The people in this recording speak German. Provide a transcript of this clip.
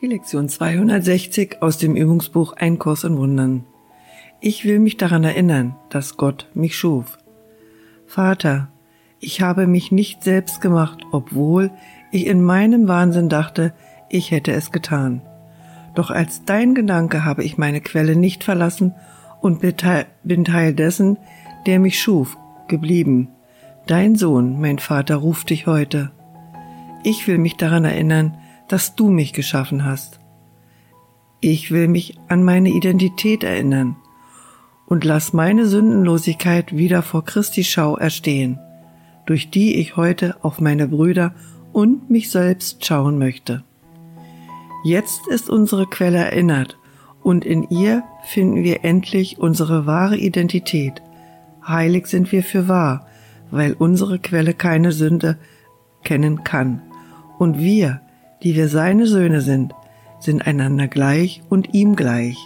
Die Lektion 260 aus dem Übungsbuch Ein Kurs in Wundern. Ich will mich daran erinnern, dass Gott mich schuf. Vater, ich habe mich nicht selbst gemacht, obwohl ich in meinem Wahnsinn dachte, ich hätte es getan. Doch als dein Gedanke habe ich meine Quelle nicht verlassen und bin Teil dessen, der mich schuf, geblieben. Dein Sohn, mein Vater, ruft dich heute. Ich will mich daran erinnern, dass du mich geschaffen hast. Ich will mich an meine Identität erinnern und lass meine Sündenlosigkeit wieder vor Christi Schau erstehen, durch die ich heute auf meine Brüder und mich selbst schauen möchte. Jetzt ist unsere Quelle erinnert und in ihr finden wir endlich unsere wahre Identität. Heilig sind wir für wahr, weil unsere Quelle keine Sünde kennen kann. Und wir, die wir seine Söhne sind, sind einander gleich und ihm gleich.